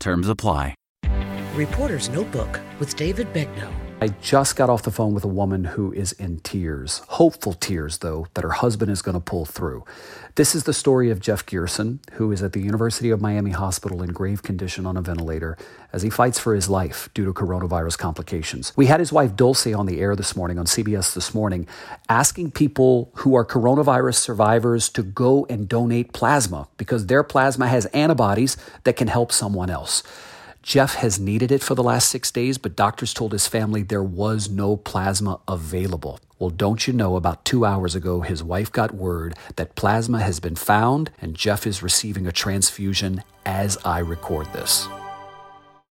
Terms apply. Reporter's Notebook with David Begnaud. I just got off the phone with a woman who is in tears, hopeful tears, though, that her husband is going to pull through. This is the story of Jeff Gerson, who is at the University of Miami Hospital in grave condition on a ventilator as he fights for his life due to coronavirus complications. We had his wife Dulce on the air this morning on CBS This Morning, asking people who are coronavirus survivors to go and donate plasma because their plasma has antibodies that can help someone else. Jeff has needed it for the last six days, but doctors told his family there was no plasma available. Well, don't you know, about two hours ago, his wife got word that plasma has been found and Jeff is receiving a transfusion as I record this.